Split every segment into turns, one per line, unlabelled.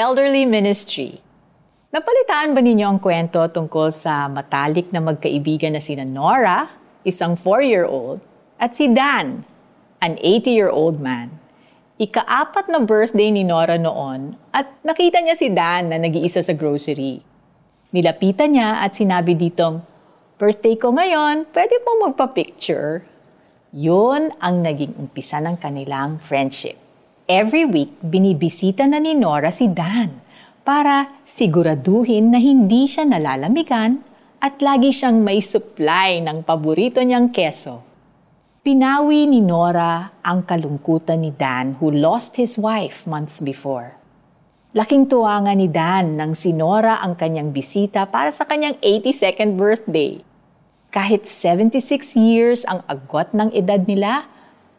Elderly Ministry. Napalitaan ba ninyo ang kwento tungkol sa matalik na magkaibigan na sina Nora, isang 4-year-old, at si Dan, an 80-year-old man? Ikaapat na birthday ni Nora noon at nakita niya si Dan na nag-iisa sa grocery. Nilapitan niya at sinabi ditong, Birthday ko ngayon, pwede po magpa-picture. Yun ang naging umpisa ng kanilang friendship. Every week, binibisita na ni Nora si Dan para siguraduhin na hindi siya nalalamigan at lagi siyang may supply ng paborito niyang keso. Pinawi ni Nora ang kalungkutan ni Dan who lost his wife months before. Laking tuwa nga ni Dan nang si Nora ang kanyang bisita para sa kanyang 82nd birthday. Kahit 76 years ang agot ng edad nila,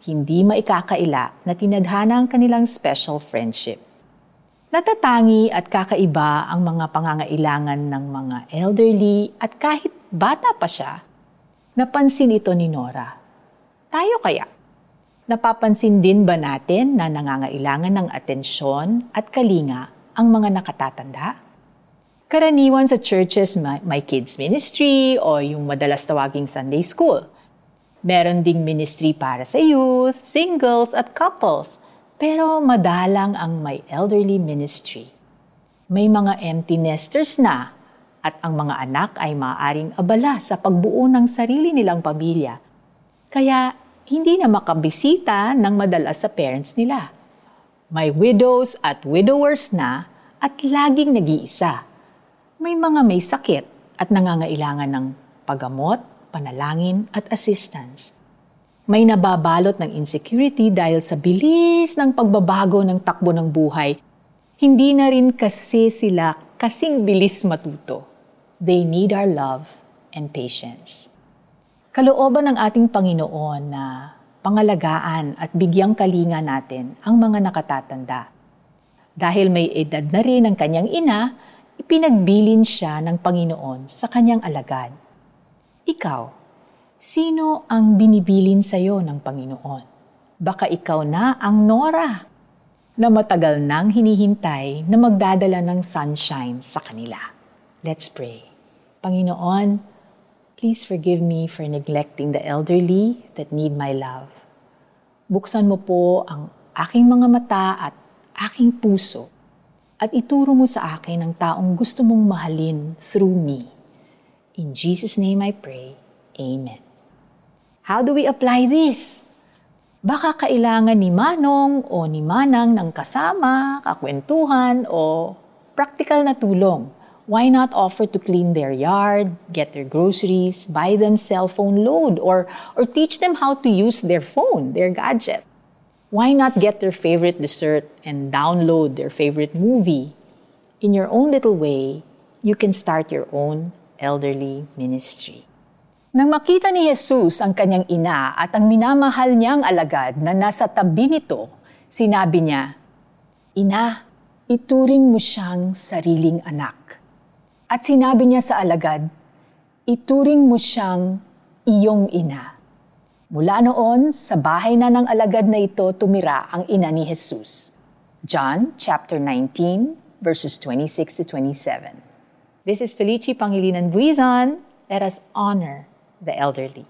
hindi maikakaila na tinadhana ang kanilang special friendship. Natatangi at kakaiba ang mga pangangailangan ng mga elderly at kahit bata pa siya, napansin ito ni Nora. Tayo kaya? Napapansin din ba natin na nangangailangan ng atensyon at kalinga ang mga nakatatanda? Karaniwan sa churches may kids ministry o yung madalas tawaging Sunday school – Meron ding ministry para sa youth, singles at couples. Pero madalang ang may elderly ministry. May mga empty nesters na at ang mga anak ay maaaring abala sa pagbuo ng sarili nilang pamilya. Kaya hindi na makabisita ng madalas sa parents nila. May widows at widowers na at laging nag-iisa. May mga may sakit at nangangailangan ng paggamot, panalangin at assistance. May nababalot ng insecurity dahil sa bilis ng pagbabago ng takbo ng buhay. Hindi na rin kasi sila kasing bilis matuto. They need our love and patience. Kalooban ng ating Panginoon na pangalagaan at bigyang kalinga natin ang mga nakatatanda. Dahil may edad na rin ang kanyang ina, ipinagbilin siya ng Panginoon sa kanyang alagad. Ikaw, sino ang binibilin sa iyo ng Panginoon? Baka ikaw na ang Nora na matagal nang hinihintay na magdadala ng sunshine sa kanila. Let's pray. Panginoon, please forgive me for neglecting the elderly that need my love. Buksan mo po ang aking mga mata at aking puso at ituro mo sa akin ang taong gusto mong mahalin through me. In Jesus' name I pray. Amen. How do we apply this? Baka kailangan ni Manong o ni Manang ng kasama, kakwentuhan o practical na tulong. Why not offer to clean their yard, get their groceries, buy them cell phone load, or, or teach them how to use their phone, their gadget? Why not get their favorite dessert and download their favorite movie? In your own little way, you can start your own elderly ministry. Nang makita ni Jesus ang kanyang ina at ang minamahal niyang alagad na nasa tabi nito, sinabi niya, Ina, ituring mo siyang sariling anak. At sinabi niya sa alagad, ituring mo siyang iyong ina. Mula noon, sa bahay na ng alagad na ito tumira ang ina ni Jesus. John chapter 19 verses 26 to 27. This is Felici Pangilinan Buizan. Let us honor the elderly.